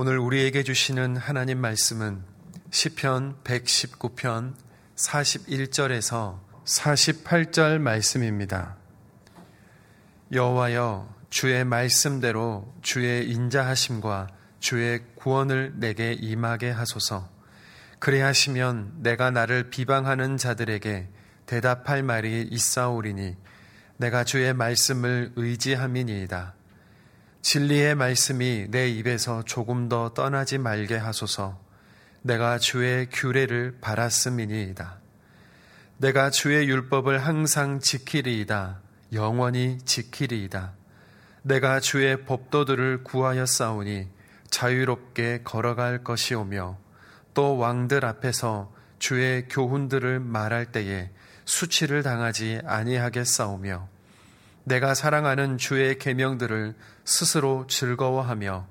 오늘 우리에게 주시는 하나님 말씀은 시편 119편 41절에서 48절 말씀입니다. 여호와여 주의 말씀대로 주의 인자하심과 주의 구원을 내게 임하게 하소서. 그리하시면 내가 나를 비방하는 자들에게 대답할 말이 있사오리니 내가 주의 말씀을 의지함이니이다. 진리의 말씀이 내 입에서 조금 더 떠나지 말게 하소서. 내가 주의 규례를 바랐음이니이다. 내가 주의 율법을 항상 지키리이다. 영원히 지키리이다. 내가 주의 법도들을 구하여 싸우니 자유롭게 걸어갈 것이오며 또 왕들 앞에서 주의 교훈들을 말할 때에 수치를 당하지 아니하겠사오며 내가 사랑하는 주의 계명들을 스스로 즐거워하며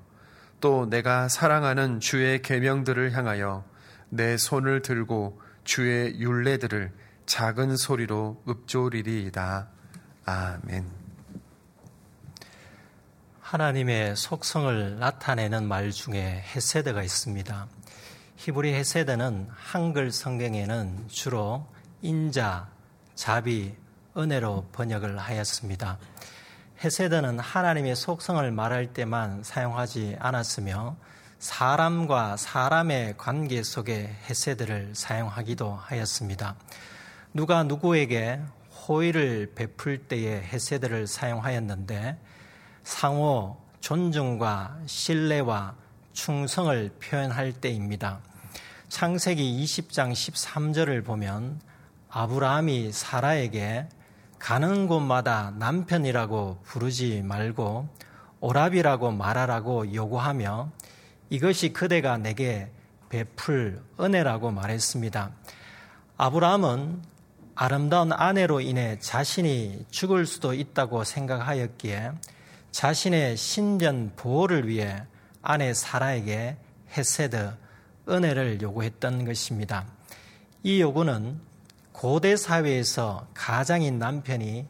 또 내가 사랑하는 주의 계명들을 향하여 내 손을 들고 주의 율례들을 작은 소리로 읊조리리이다. 아멘. 하나님의 속성을 나타내는 말 중에 헤세드가 있습니다. 히브리 헤세드는 한글 성경에는 주로 인자, 자비, 은혜로 번역을 하였습니다. 헤세드는 하나님의 속성을 말할 때만 사용하지 않았으며 사람과 사람의 관계 속에 헤세드를 사용하기도 하였습니다. 누가 누구에게 호의를 베풀 때에 헤세드를 사용하였는데 상호 존중과 신뢰와 충성을 표현할 때입니다. 창세기 20장 13절을 보면 아브라함이 사라에게 가는 곳마다 남편이라고 부르지 말고 오랍이라고 말하라고 요구하며 이것이 그대가 내게 베풀 은혜라고 말했습니다. 아브라함은 아름다운 아내로 인해 자신이 죽을 수도 있다고 생각하였기에 자신의 신변 보호를 위해 아내 사라에게 헤세드 은혜를 요구했던 것입니다. 이 요구는 고대 사회에서 가장인 남편이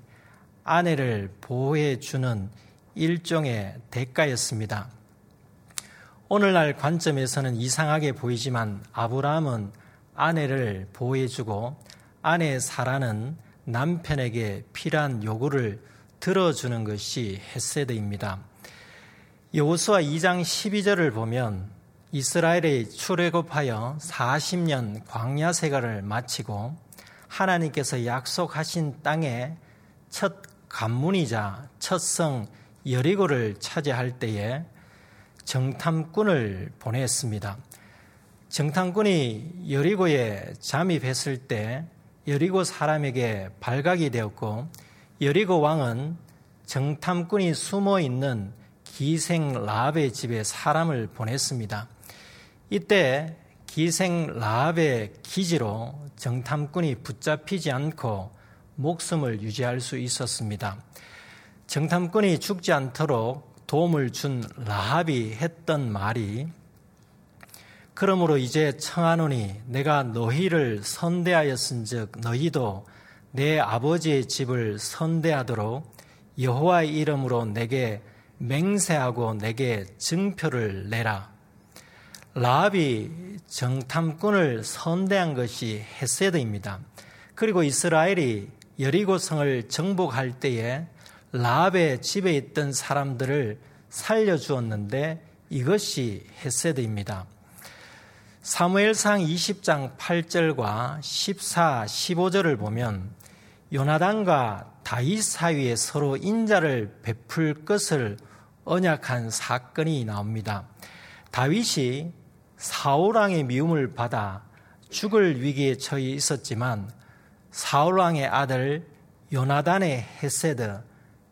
아내를 보호해 주는 일종의 대가였습니다. 오늘날 관점에서는 이상하게 보이지만 아브라함은 아내를 보호해 주고 아내 사라는 남편에게 필요한 요구를 들어주는 것이 헤세드입니다. 여호수아 2장 12절을 보면 이스라엘의 출애굽하여 40년 광야 생활을 마치고 하나님께서 약속하신 땅에 첫 관문이자 첫 성 여리고를 차지할 때에 정탐꾼을 보냈습니다. 정탐꾼이 여리고에 잠입했을 때 여리고 사람에게 발각이 되었고 여리고 왕은 정탐꾼이 숨어 있는 기생 라합의 집에 사람을 보냈습니다. 이때 기생 라합의 기지로 정탐꾼이 붙잡히지 않고 목숨을 유지할 수 있었습니다. 정탐꾼이 죽지 않도록 도움을 준 라합이 했던 말이 그러므로 이제 청하노니 내가 너희를 선대하였은즉 너희도 내 아버지의 집을 선대하도록 여호와의 이름으로 내게 맹세하고 내게 증표를 내라. 라합이 정탐꾼을 선대한 것이 헤세드입니다. 그리고 이스라엘이 여리고성을 정복할 때에 라합의 집에 있던 사람들을 살려주었는데 이것이 헤세드입니다. 사무엘상 20장 8절과 14, 15절을 보면 요나단과 다윗 사이에 서로 인자를 베풀 것을 언약한 사건이 나옵니다. 다윗이 사울왕의 미움을 받아 죽을 위기에 처해 있었지만 사울왕의 아들 요나단의 헤세드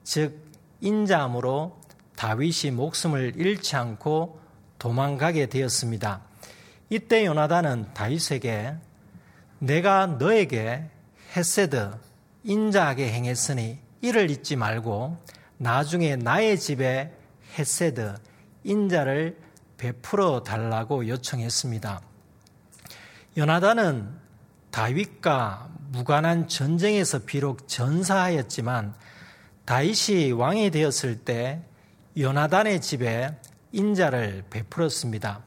즉 인자함으로 다윗이 목숨을 잃지 않고 도망가게 되었습니다. 이때 요나단은 다윗에게 내가 너에게 헤세드 인자하게 행했으니 이를 잊지 말고 나중에 나의 집에 헤세드 인자를 베풀어 달라고 요청했습니다. 요나단은 다윗과 무관한 전쟁에서 비록 전사하였지만 다윗이 왕이 되었을 때 요나단의 집에 인자를 베풀었습니다.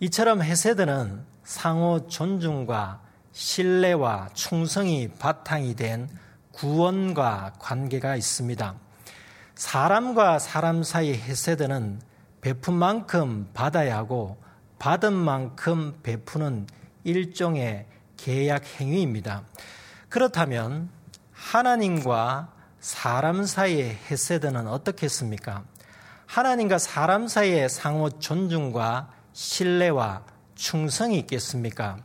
이처럼 헤세드는 상호 존중과 신뢰와 충성이 바탕이 된 구원과 관계가 있습니다. 사람과 사람 사이 헤세드는 베푼 만큼 받아야 하고 받은 만큼 베푸는 일종의 계약 행위입니다. 그렇다면 하나님과 사람 사이의 헤세드는 어떻겠습니까? 하나님과 사람 사이의 상호 존중과 신뢰와 충성이 있겠습니까?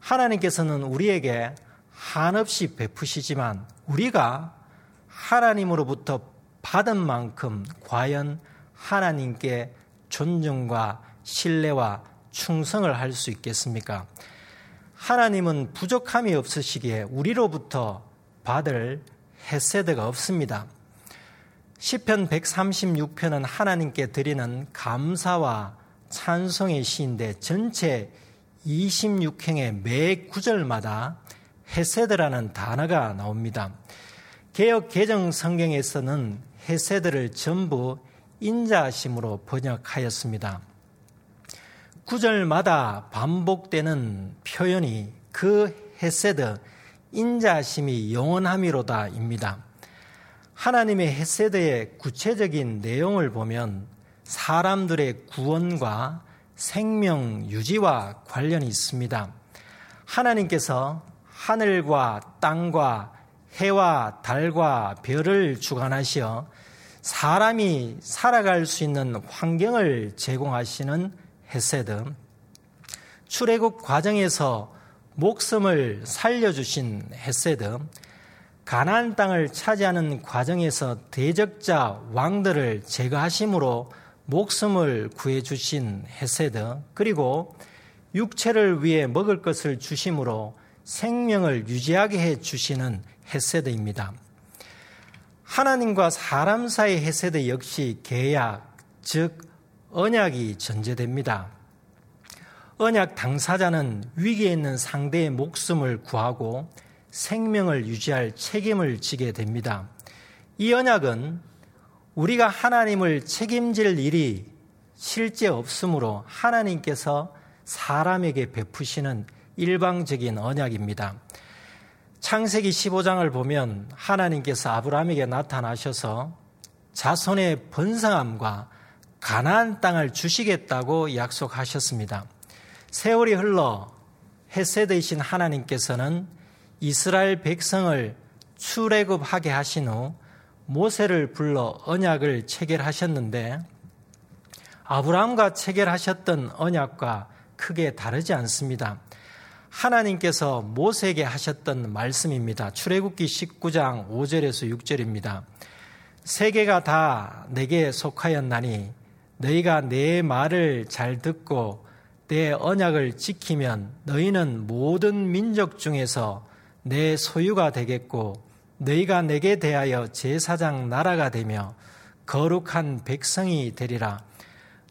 하나님께서는 우리에게 한없이 베푸시지만 우리가 하나님으로부터 받은 만큼 과연 하나님께 존중과 신뢰와 충성을 할 수 있겠습니까? 하나님은 부족함이 없으시기에 우리로부터 받을 헤세드가 없습니다. 시편 136편은 하나님께 드리는 감사와 찬송의 시인데 전체 26행의 매 구절마다 헤세드라는 단어가 나옵니다. 개혁 개정 성경에서는 헤세드를 전부 인자심으로 번역하였습니다. 구절마다 반복되는 표현이 그 헤세드 인자심이 영원함이로다입니다. 하나님의 헤세드의 구체적인 내용을 보면 사람들의 구원과 생명 유지와 관련이 있습니다. 하나님께서 하늘과 땅과 해와 달과 별을 주관하시어 사람이 살아갈 수 있는 환경을 제공하시는 헤세드, 출애굽 과정에서 목숨을 살려주신 헤세드, 가나안 땅을 차지하는 과정에서 대적자 왕들을 제거하심으로 목숨을 구해 주신 헤세드, 그리고 육체를 위해 먹을 것을 주심으로 생명을 유지하게 해 주시는 헤세드입니다. 하나님과 사람 사이 헤세드 역시 계약, 즉 언약이 전제됩니다. 언약 당사자는 위기에 있는 상대의 목숨을 구하고 생명을 유지할 책임을 지게 됩니다. 이 언약은 우리가 하나님을 책임질 일이 실제 없으므로 하나님께서 사람에게 베푸시는 일방적인 언약입니다. 창세기 15장을 보면 하나님께서 아브라함에게 나타나셔서 자손의 번성함과 가나안 땅을 주시겠다고 약속하셨습니다. 세월이 흘러 헤세드이신 하나님께서는 이스라엘 백성을 출애굽하게 하신 후 모세를 불러 언약을 체결하셨는데 아브라함과 체결하셨던 언약과 크게 다르지 않습니다. 하나님께서 모세에게 하셨던 말씀입니다. 출애굽기 19장 5절에서 6절입니다. 세계가 다 내게 속하였나니 너희가 내 말을 잘 듣고 내 언약을 지키면 너희는 모든 민족 중에서 내 소유가 되겠고 너희가 내게 대하여 제사장 나라가 되며 거룩한 백성이 되리라.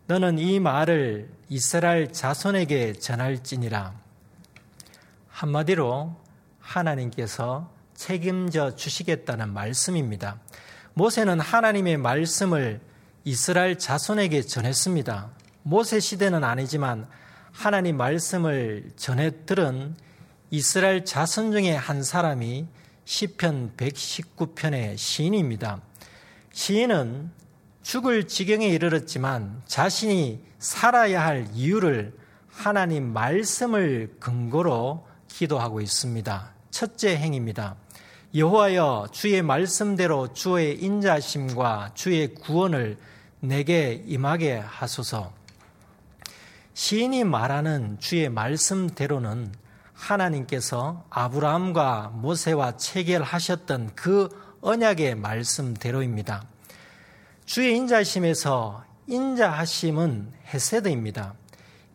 너는 이 말을 이스라엘 자손에게 전할지니라. 한마디로 하나님께서 책임져 주시겠다는 말씀입니다. 모세는 하나님의 말씀을 이스라엘 자손에게 전했습니다. 모세 시대는 아니지만 하나님 말씀을 전해 들은 이스라엘 자손 중에 한 사람이 시편 119편의 시인입니다. 시인은 죽을 지경에 이르렀지만 자신이 살아야 할 이유를 하나님 말씀을 근거로 기도하고 있습니다. 첫째 행입니다. 여호와여 주의 말씀대로 주의 인자심과 주의 구원을 내게 임하게 하소서. 시인이 말하는 주의 말씀대로는 하나님께서 아브라함과 모세와 체결하셨던 그 언약의 말씀대로입니다. 주의 인자심에서 인자하심은 헤세드입니다.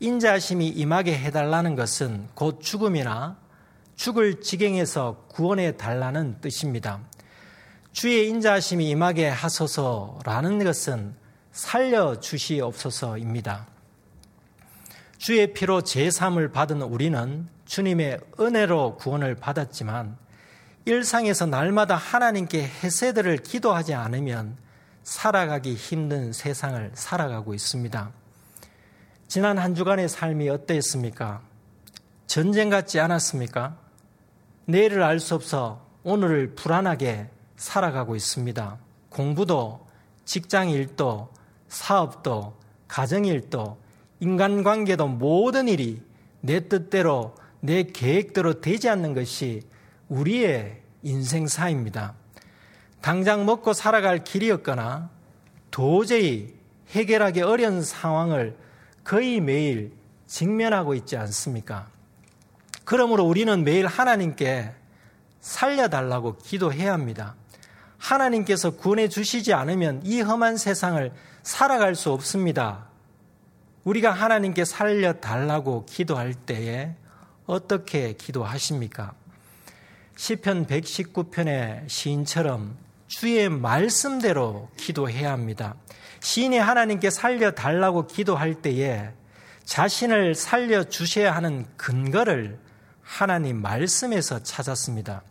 인자심이 임하게 해달라는 것은 곧 죽음이나 죽을 지경에서 구원해 달라는 뜻입니다. 주의 인자심이 임하게 하소서라는 것은 살려 주시옵소서입니다. 주의 피로 제삼을 받은 우리는 주님의 은혜로 구원을 받았지만 일상에서 날마다 하나님께 해세들을 기도하지 않으면 살아가기 힘든 세상을 살아가고 있습니다. 지난 한 주간의 삶이 어땠습니까? 전쟁 같지 않았습니까? 내일을 알 수 없어 오늘을 불안하게 살아가고 있습니다. 공부도, 직장 일도, 사업도, 가정 일도, 인간관계도 모든 일이 내 뜻대로, 내 계획대로 되지 않는 것이 우리의 인생사입니다. 당장 먹고 살아갈 길이었거나 도저히 해결하기 어려운 상황을 거의 매일 직면하고 있지 않습니까? 그러므로 우리는 매일 하나님께 살려달라고 기도해야 합니다. 하나님께서 구원해 주시지 않으면 이 험한 세상을 살아갈 수 없습니다. 우리가 하나님께 살려달라고 기도할 때에 어떻게 기도하십니까? 시편 119편의 시인처럼 주의 말씀대로 기도해야 합니다. 시인이 하나님께 살려달라고 기도할 때에 자신을 살려주셔야 하는 근거를 하나님 말씀에서 찾았습니다.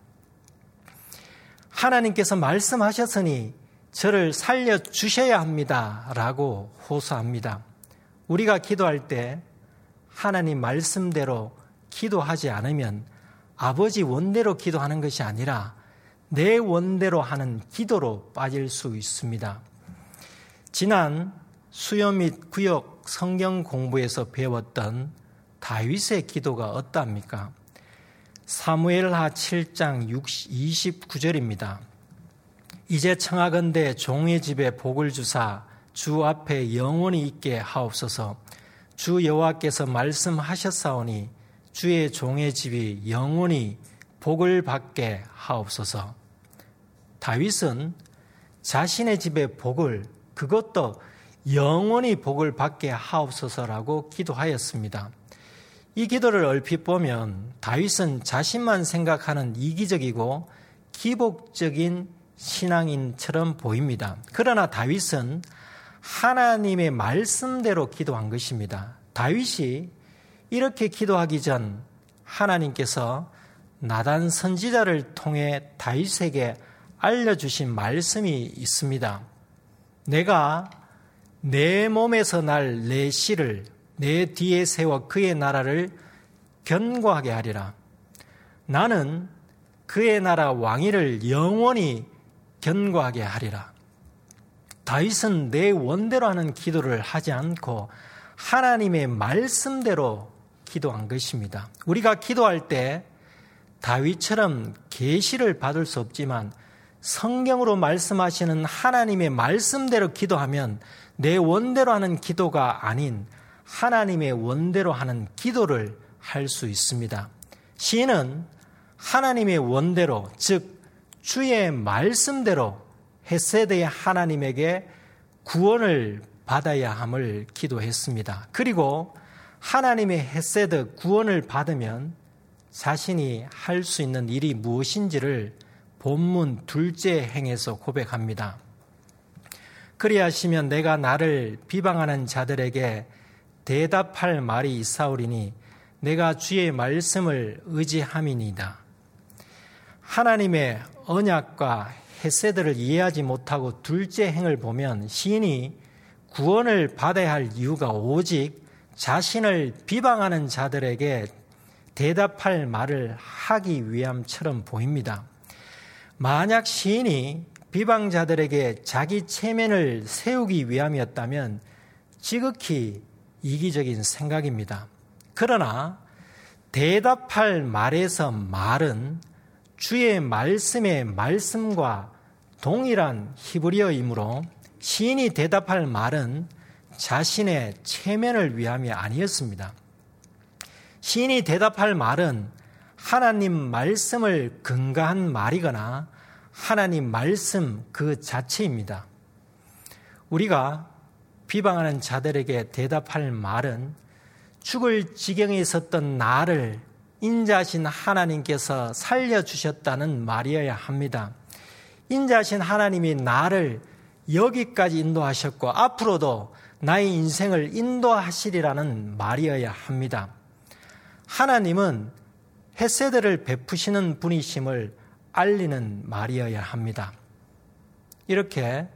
하나님께서 말씀하셨으니 저를 살려주셔야 합니다. 라고 호소합니다. 우리가 기도할 때 하나님 말씀대로 기도하지 않으면 아버지 원대로 기도하는 것이 아니라 내 원대로 하는 기도로 빠질 수 있습니다. 지난 수요 및 구역 성경 공부에서 배웠던 다윗의 기도가 어떠합니까? 사무엘하 7장 29절입니다. 이제 청하건대 종의 집에 복을 주사 주 앞에 영원히 있게 하옵소서. 주 여호와께서 말씀하셨사오니 주의 종의 집이 영원히 복을 받게 하옵소서. 다윗은 자신의 집의 복을 그것도 영원히 복을 받게 하옵소서라고 기도하였습니다. 이 기도를 얼핏 보면 다윗은 자신만 생각하는 이기적이고 기복적인 신앙인처럼 보입니다. 그러나 다윗은 하나님의 말씀대로 기도한 것입니다. 다윗이 이렇게 기도하기 전 하나님께서 나단 선지자를 통해 다윗에게 알려주신 말씀이 있습니다. 내가 내 몸에서 날 내 씨를 내 뒤에 세워 그의 나라를 견고하게 하리라. 나는 그의 나라 왕위를 영원히 견고하게 하리라. 다윗은 내 원대로 하는 기도를 하지 않고 하나님의 말씀대로 기도한 것입니다. 우리가 기도할 때 다윗처럼 계시를 받을 수 없지만 성경으로 말씀하시는 하나님의 말씀대로 기도하면 내 원대로 하는 기도가 아닌 하나님의 원대로 하는 기도를 할 수 있습니다. 시인은 하나님의 원대로, 즉, 주의 말씀대로 헤세드의 하나님에게 구원을 받아야 함을 기도했습니다. 그리고 하나님의 헤세드 구원을 받으면 자신이 할 수 있는 일이 무엇인지를 본문 둘째 행에서 고백합니다. 그리하시면 내가 나를 비방하는 자들에게 대답할 말이 있사오리니 내가 주의 말씀을 의지함이니다. 하나님의 언약과 헤세드를 이해하지 못하고 둘째 행을 보면 시인이 구원을 받아야 할 이유가 오직 자신을 비방하는 자들에게 대답할 말을 하기 위함처럼 보입니다. 만약 시인이 비방자들에게 자기 체면을 세우기 위함이었다면 지극히 이기적인 생각입니다. 그러나 대답할 말에서 말은 주의 말씀의 말씀과 동일한 히브리어이므로 시인이 대답할 말은 자신의 체면을 위함이 아니었습니다. 시인이 대답할 말은 하나님 말씀을 근거한 말이거나 하나님 말씀 그 자체입니다. 우리가 비방하는 자들에게 대답할 말은 죽을 지경에 있었던 나를 인자신 하나님께서 살려주셨다는 말이어야 합니다. 인자신 하나님이 나를 여기까지 인도하셨고 앞으로도 나의 인생을 인도하시리라는 말이어야 합니다. 하나님은 햇세들을 베푸시는 분이심을 알리는 말이어야 합니다. 이렇게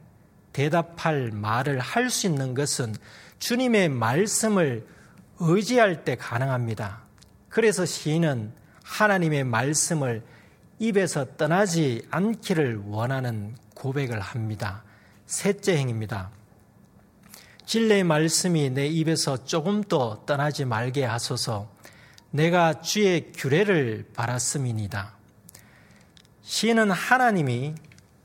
대답할 말을 할 수 있는 것은 주님의 말씀을 의지할 때 가능합니다. 그래서 시인은 하나님의 말씀을 입에서 떠나지 않기를 원하는 고백을 합니다. 셋째 행입니다. 진리의 말씀이 내 입에서 조금도 떠나지 말게 하소서 내가 주의 규례를 바랐음이니다. 시인은 하나님이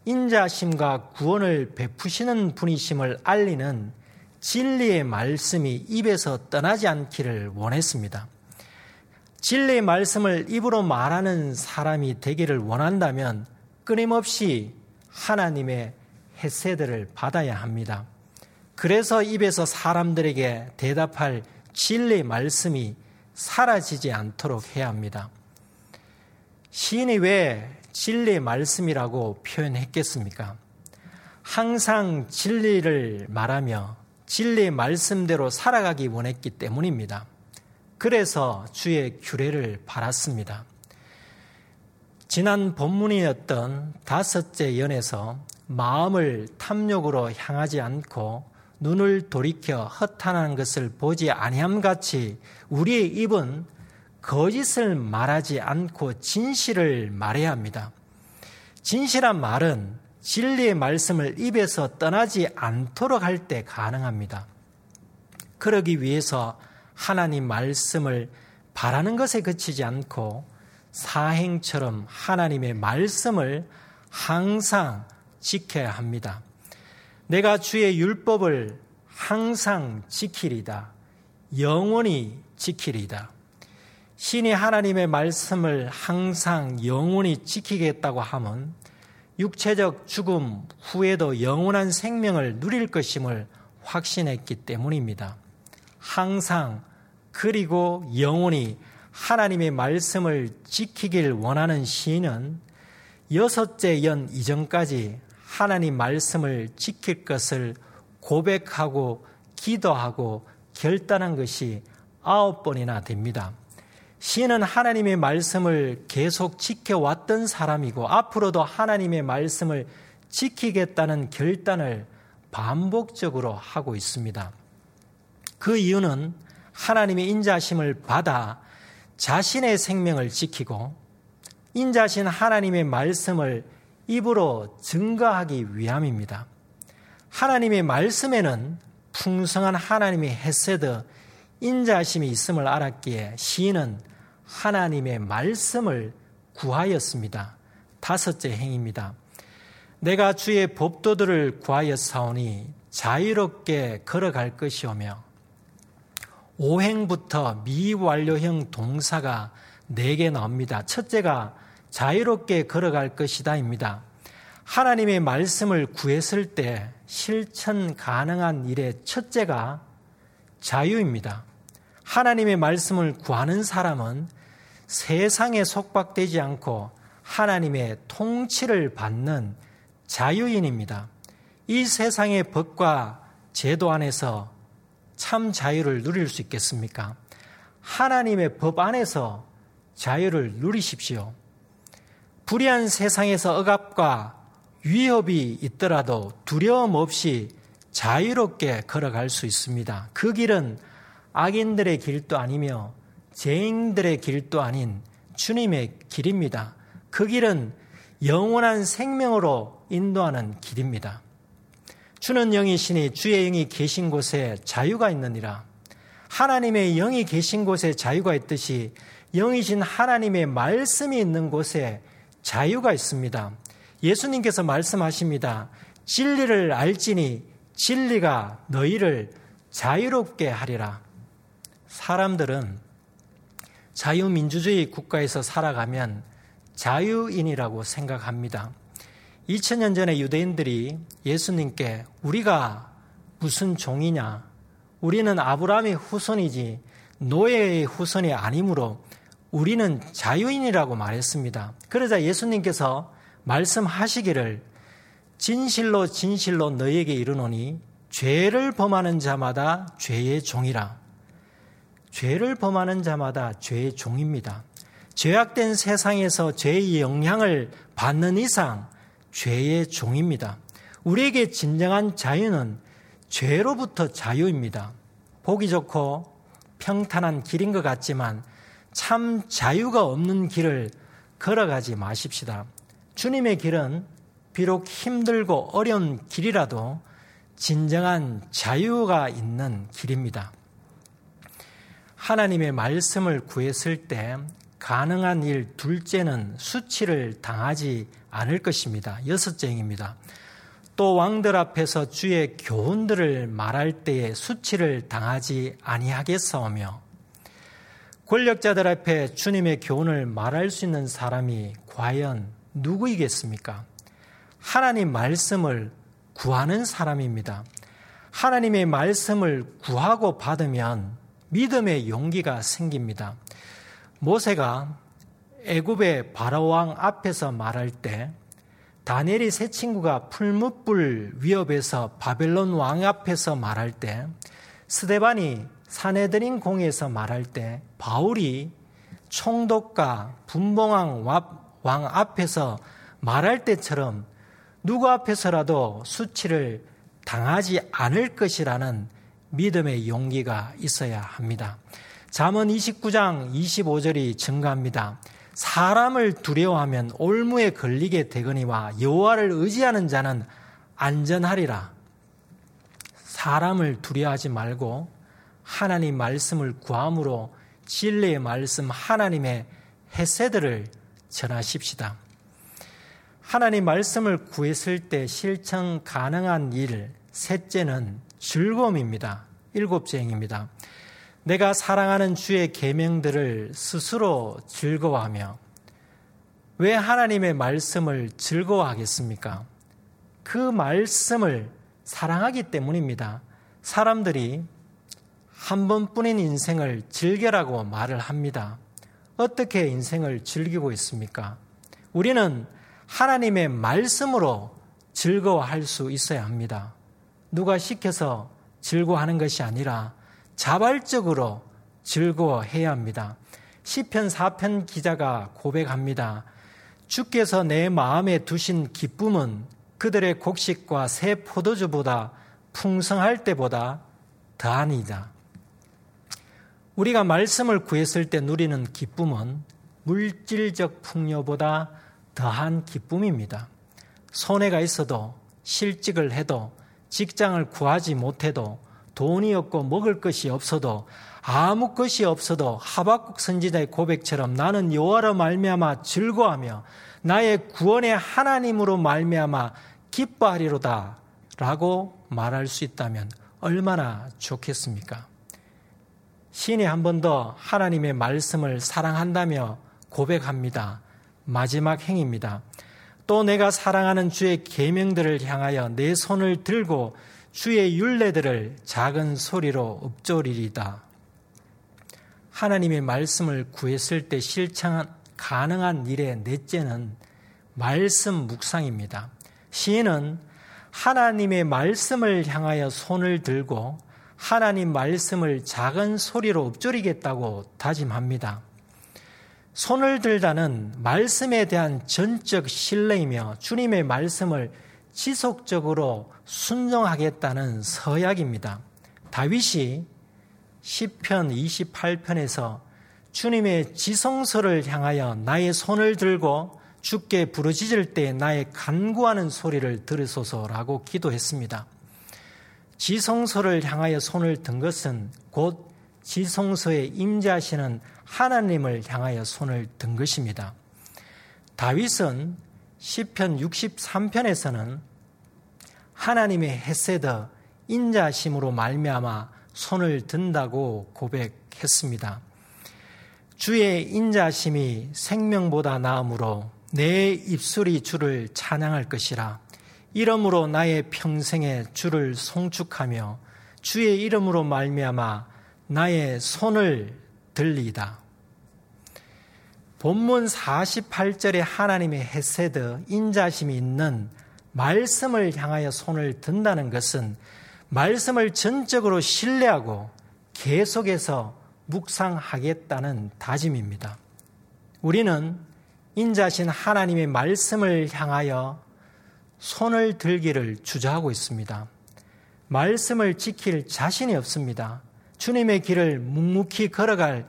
인자심과 구원을 베푸시는 분이심을 알리는 진리의 말씀이 입에서 떠나지 않기를 원했습니다. 진리의 말씀을 입으로 말하는 사람이 되기를 원한다면 끊임없이 하나님의 헤세들을 받아야 합니다. 그래서 입에서 사람들에게 대답할 진리의 말씀이 사라지지 않도록 해야 합니다. 시인이 왜 진리의 말씀이라고 표현했겠습니까? 항상 진리를 말하며 진리의 말씀대로 살아가기 원했기 때문입니다. 그래서 주의 규례를 바랐습니다. 지난 본문이었던 다섯째 연에서 마음을 탐욕으로 향하지 않고 눈을 돌이켜 허탄한 것을 보지 아니함 같이 우리의 입은 거짓을 말하지 않고 진실을 말해야 합니다. 진실한 말은 진리의 말씀을 입에서 떠나지 않도록 할 때 가능합니다. 그러기 위해서 하나님 말씀을 바라는 것에 그치지 않고 사행처럼 하나님의 말씀을 항상 지켜야 합니다. 내가 주의 율법을 항상 지키리다. 영원히 지키리다. 신이 하나님의 말씀을 항상 영원히 지키겠다고 하면 육체적 죽음 후에도 영원한 생명을 누릴 것임을 확신했기 때문입니다. 항상 그리고 영원히 하나님의 말씀을 지키길 원하는 시인은 여섯째 연 이전까지 하나님 말씀을 지킬 것을 고백하고 기도하고 결단한 것이 아홉 번이나 됩니다. 시인은 하나님의 말씀을 계속 지켜왔던 사람이고 앞으로도 하나님의 말씀을 지키겠다는 결단을 반복적으로 하고 있습니다. 그 이유는 하나님의 인자심을 받아 자신의 생명을 지키고 인자신 하나님의 말씀을 입으로 증거하기 위함입니다. 하나님의 말씀에는 풍성한 하나님의 헤세드 인자심이 있음을 알았기에 시인은 하나님의 말씀을 구하였습니다. 다섯째 행입니다. 내가 주의 법도들을 구하였사오니 자유롭게 걸어갈 것이오며 오행부터 미완료형 동사가 네 개 나옵니다. 첫째가 자유롭게 걸어갈 것이다입니다. 하나님의 말씀을 구했을 때 실천 가능한 일의 첫째가 자유입니다. 하나님의 말씀을 구하는 사람은 세상에 속박되지 않고 하나님의 통치를 받는 자유인입니다. 이 세상의 법과 제도 안에서 참 자유를 누릴 수 있겠습니까? 하나님의 법 안에서 자유를 누리십시오. 불의한 세상에서 억압과 위협이 있더라도 두려움 없이 자유롭게 걸어갈 수 있습니다. 그 길은 악인들의 길도 아니며 죄인들의 길도 아닌 주님의 길입니다. 그 길은 영원한 생명으로 인도하는 길입니다. 주는 영이시니 주의 영이 계신 곳에 자유가 있느니라. 하나님의 영이 계신 곳에 자유가 있듯이 영이신 하나님의 말씀이 있는 곳에 자유가 있습니다. 예수님께서 말씀하십니다. 진리를 알지니 진리가 너희를 자유롭게 하리라. 사람들은 자유민주주의 국가에서 살아가면 자유인이라고 생각합니다. 2000년 전에 유대인들이 예수님께 우리가 무슨 종이냐? 우리는 아브라함의 후손이지 노예의 후손이 아니므로 우리는 자유인이라고 말했습니다. 그러자 예수님께서 말씀하시기를 진실로 진실로 너희에게 이르노니 죄를 범하는 자마다 죄의 종이라. 죄를 범하는 자마다 죄의 종입니다. 죄악된 세상에서 죄의 영향을 받는 이상 죄의 종입니다. 우리에게 진정한 자유는 죄로부터 자유입니다. 보기 좋고 평탄한 길인 것 같지만 참 자유가 없는 길을 걸어가지 마십시다. 주님의 길은 비록 힘들고 어려운 길이라도 진정한 자유가 있는 길입니다. 하나님의 말씀을 구했을 때 가능한 일 둘째는 수치를 당하지 않을 것입니다. 여섯째입니다. 또 왕들 앞에서 주의 교훈들을 말할 때에 수치를 당하지 아니하겠사오며 권력자들 앞에 주님의 교훈을 말할 수 있는 사람이 과연 누구이겠습니까? 하나님 말씀을 구하는 사람입니다. 하나님의 말씀을 구하고 받으면 믿음의 용기가 생깁니다. 모세가 애굽의 바로왕 앞에서 말할 때 다니엘이 세 친구가 풀무불 위협에서 바벨론 왕 앞에서 말할 때 스데반이 사내들인 공에서 말할 때 바울이 총독과 분봉왕 왕 앞에서 말할 때처럼 누구 앞에서라도 수치를 당하지 않을 것이라는 믿음의 용기가 있어야 합니다. 잠언 29장 25절이 증가합니다. 사람을 두려워하면 올무에 걸리게 되거니와 여호와를 의지하는 자는 안전하리라. 사람을 두려워하지 말고 하나님 말씀을 구함으로 진리의 말씀 하나님의 헤세들을 전하십시다. 하나님 말씀을 구했을 때 실천 가능한 일, 셋째는 즐거움입니다. 일곱째입니다. 내가 사랑하는 주의 계명들을 스스로 즐거워하며 왜 하나님의 말씀을 즐거워하겠습니까? 그 말씀을 사랑하기 때문입니다. 사람들이 한 번뿐인 인생을 즐겨라고 말을 합니다. 어떻게 인생을 즐기고 있습니까? 우리는 하나님의 말씀으로 즐거워할 수 있어야 합니다. 누가 시켜서 즐거워하는 것이 아니라 자발적으로 즐거워해야 합니다. 시편 4편 기자가 고백합니다. 주께서 내 마음에 두신 기쁨은 그들의 곡식과 새 포도주보다 풍성할 때보다 더하니다. 우리가 말씀을 구했을 때 누리는 기쁨은 물질적 풍요보다 더한 기쁨입니다. 손해가 있어도 실직을 해도 직장을 구하지 못해도 돈이 없고 먹을 것이 없어도 아무 것이 없어도 하박국 선지자의 고백처럼 나는 여호와로 말미암아 즐거하며 나의 구원의 하나님으로 말미암아 기뻐하리로다라고 말할 수 있다면 얼마나 좋겠습니까? 신이 한 번 더 하나님의 말씀을 사랑한다며 고백합니다. 마지막 행입니다. 또 내가 사랑하는 주의 계명들을 향하여 내 손을 들고 주의 윤례들을 작은 소리로 읊조리리다. 하나님의 말씀을 구했을 때 실천 가능한 일의 넷째는 말씀 묵상입니다. 시인은 하나님의 말씀을 향하여 손을 들고 하나님 말씀을 작은 소리로 읊조리겠다고 다짐합니다. 손을 들다는 말씀에 대한 전적 신뢰이며 주님의 말씀을 지속적으로 순종하겠다는 서약입니다. 다윗이 시편 28편에서 주님의 지성소를 향하여 나의 손을 들고 주께 부르짖을 때 나의 간구하는 소리를 들으소서라고 기도했습니다. 지성소를 향하여 손을 든 것은 곧 지성소에 임재하시는 하나님을 향하여 손을 든 것입니다. 다윗은 시편 63편에서는 하나님의 헤세드 인자심으로 말미암아 손을 든다고 고백했습니다. 주의 인자심이 생명보다 나음으로 내 입술이 주를 찬양할 것이라. 이름으로 나의 평생에 주를 송축하며 주의 이름으로 말미암아 나의 손을 들리다. 본문 48절에 하나님의 헤세드 인자심이 있는 말씀을 향하여 손을 든다는 것은 말씀을 전적으로 신뢰하고 계속해서 묵상하겠다는 다짐입니다. 우리는 인자신 하나님의 말씀을 향하여 손을 들기를 주저하고 있습니다. 말씀을 지킬 자신이 없습니다. 주님의 길을 묵묵히 걸어갈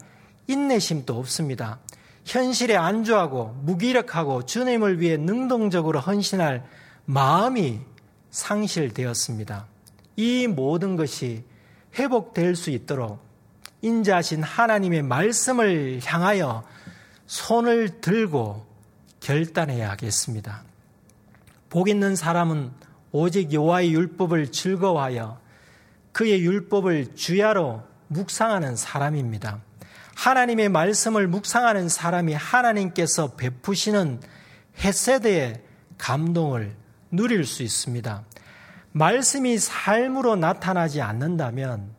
인내심도 없습니다. 현실에 안주하고 무기력하고 주님을 위해 능동적으로 헌신할 마음이 상실되었습니다. 이 모든 것이 회복될 수 있도록 인자하신 하나님의 말씀을 향하여 손을 들고 결단해야 하겠습니다. 복 있는 사람은 오직 여호와의 율법을 즐거워하여 그의 율법을 주야로 묵상하는 사람입니다. 하나님의 말씀을 묵상하는 사람이 하나님께서 베푸시는 헤세드의 감동을 누릴 수 있습니다. 말씀이 삶으로 나타나지 않는다면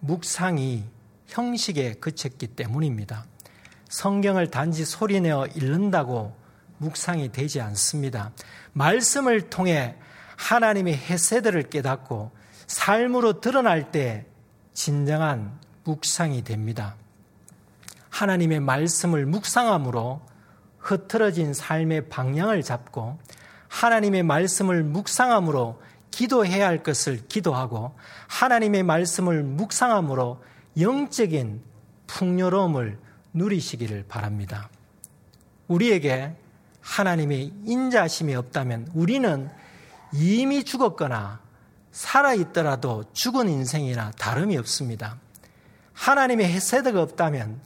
묵상이 형식에 그쳤기 때문입니다. 성경을 단지 소리내어 읽는다고 묵상이 되지 않습니다. 말씀을 통해 하나님의 해세들을 깨닫고 삶으로 드러날 때 진정한 묵상이 됩니다. 하나님의 말씀을 묵상함으로 흐트러진 삶의 방향을 잡고 하나님의 말씀을 묵상함으로 기도해야 할 것을 기도하고 하나님의 말씀을 묵상함으로 영적인 풍요로움을 누리시기를 바랍니다. 우리에게 하나님의 인자심이 없다면 우리는 이미 죽었거나 살아있더라도 죽은 인생이나 다름이 없습니다. 하나님의 헤세드가 없다면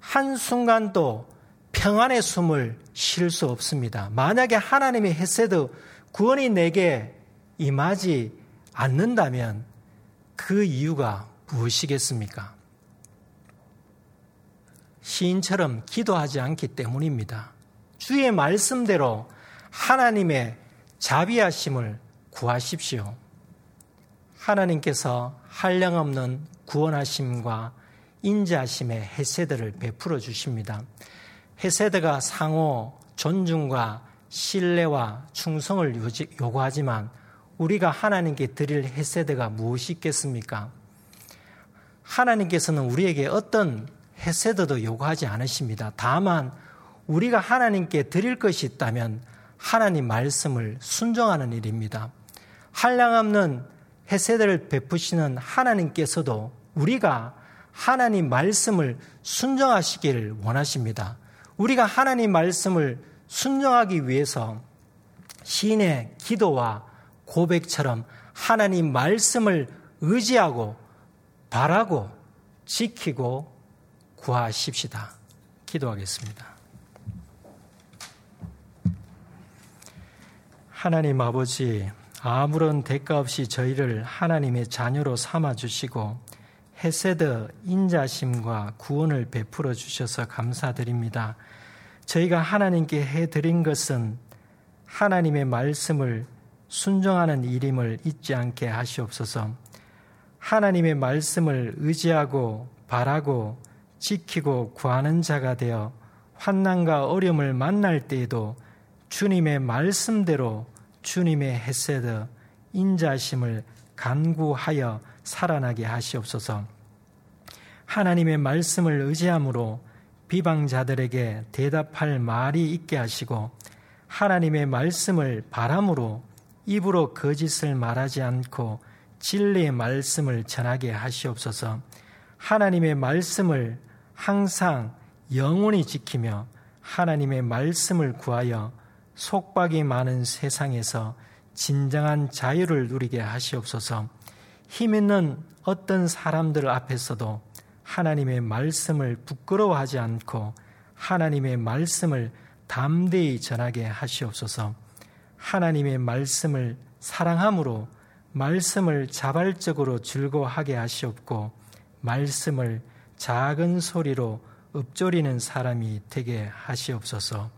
한순간도 평안의 숨을 쉴 수 없습니다. 만약에 하나님의 헤세드 구원이 내게 임하지 않는다면 그 이유가 무엇이겠습니까? 시인처럼 기도하지 않기 때문입니다. 주의 말씀대로 하나님의 자비하심을 구하십시오. 하나님께서 한량없는 구원하심과 인자하심의 해세들을 베풀어 주십니다. 해세드가 상호 존중과 신뢰와 충성을 요구하지만 우리가 하나님께 드릴 해세드가 무엇이 있겠습니까? 하나님께서는 우리에게 어떤 해세드도 요구하지 않으십니다. 다만 우리가 하나님께 드릴 것이 있다면 하나님 말씀을 순종하는 일입니다. 한량없는 해세들을 베푸시는 하나님께서도 우리가 하나님 말씀을 순종하시기를 원하십니다. 우리가 하나님 말씀을 순종하기 위해서 시인의 기도와 고백처럼 하나님 말씀을 의지하고 바라고 지키고 구하십시다. 기도하겠습니다. 하나님 아버지, 아무런 대가 없이 저희를 하나님의 자녀로 삼아 주시고 헤세드 인자심과 구원을 베풀어 주셔서 감사드립니다. 저희가 하나님께 해 드린 것은 하나님의 말씀을 순종하는 일임을 잊지 않게 하시옵소서. 하나님의 말씀을 의지하고 바라고 지키고 구하는 자가 되어 환난과 어려움을 만날 때에도 주님의 말씀대로 주님의 헤세드 인자심을 간구하여 살아나게 하시옵소서. 하나님의 말씀을 의지함으로 비방자들에게 대답할 말이 있게 하시고 하나님의 말씀을 바람으로 입으로 거짓을 말하지 않고 진리의 말씀을 전하게 하시옵소서. 하나님의 말씀을 항상 영원히 지키며 하나님의 말씀을 구하여 속박이 많은 세상에서 진정한 자유를 누리게 하시옵소서. 힘 있는 어떤 사람들 앞에서도 하나님의 말씀을 부끄러워하지 않고 하나님의 말씀을 담대히 전하게 하시옵소서. 하나님의 말씀을 사랑함으로 말씀을 자발적으로 즐거워하게 하시옵고 말씀을 작은 소리로 읊조리는 사람이 되게 하시옵소서.